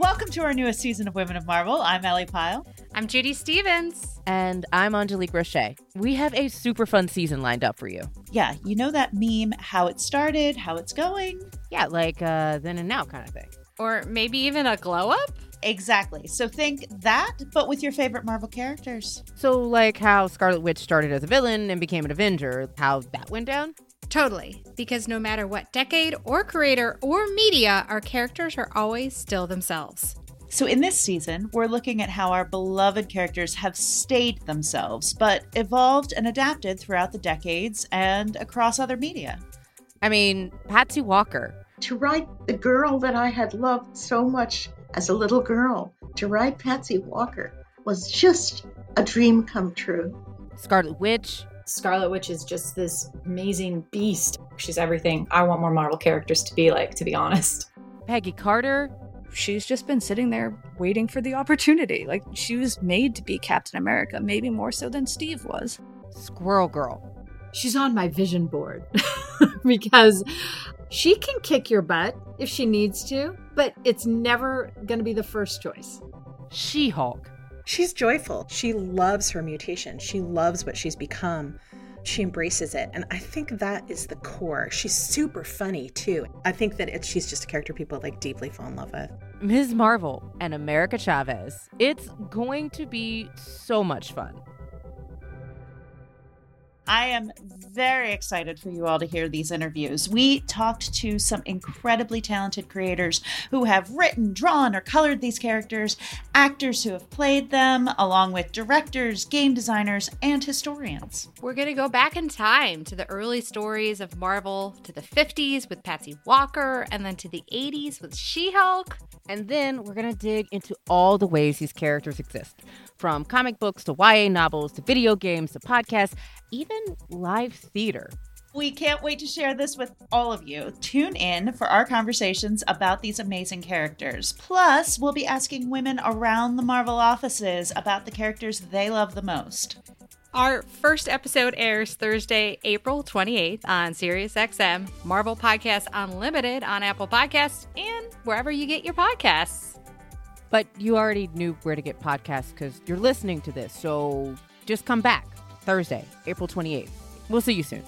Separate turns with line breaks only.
Welcome to our newest season of Women of Marvel. I'm Ellie Pyle.
I'm Judy Stevens.
And I'm Angelique Roche. We have a super fun season lined up for you.
Yeah, you know that meme, how it started, how it's going?
Yeah, like uh, then and now kind of thing.
Or maybe even a glow up?
Exactly. So think that, but with your favorite Marvel characters.
So, like how Scarlet Witch started as a villain and became an Avenger, how that went down?
Totally. Because no matter what decade or creator or media, our characters are always still themselves.
So, in this season, we're looking at how our beloved characters have stayed themselves, but evolved and adapted throughout the decades and across other media.
I mean, Patsy Walker.
To write the girl that I had loved so much as a little girl, to write Patsy Walker was just a dream come true.
Scarlet Witch.
Scarlet Witch is just this amazing beast. She's everything I want more Marvel characters to be like, to be honest.
Peggy Carter.
She's just been sitting there waiting for the opportunity. Like she was made to be Captain America, maybe more so than Steve was.
Squirrel Girl.
She's on my vision board because she can kick your butt if she needs to, but it's never going to be the first choice.
She Hulk.
She's joyful. She loves her mutation. She loves what she's become. She embraces it. And I think that is the core. She's super funny too. I think that it's, she's just a character people like deeply fall in love with.
Ms. Marvel and America Chavez. It's going to be so much fun.
I am very excited for you all to hear these interviews. We talked to some incredibly talented creators who have written, drawn, or colored these characters, actors who have played them, along with directors, game designers, and historians.
We're going to go back in time to the early stories of Marvel, to the 50s with Patsy Walker, and then to the 80s with She Hulk.
And then we're going to dig into all the ways these characters exist from comic books to YA novels to video games to podcasts, even live theater.
We can't wait to share this with all of you. Tune in for our conversations about these amazing characters. Plus, we'll be asking women around the Marvel offices about the characters they love the most.
Our first episode airs Thursday, April 28th on SiriusXM, Marvel Podcast Unlimited on Apple Podcasts, and wherever you get your podcasts.
But you already knew where to get podcasts because you're listening to this. So just come back Thursday, April 28th. We'll see you soon.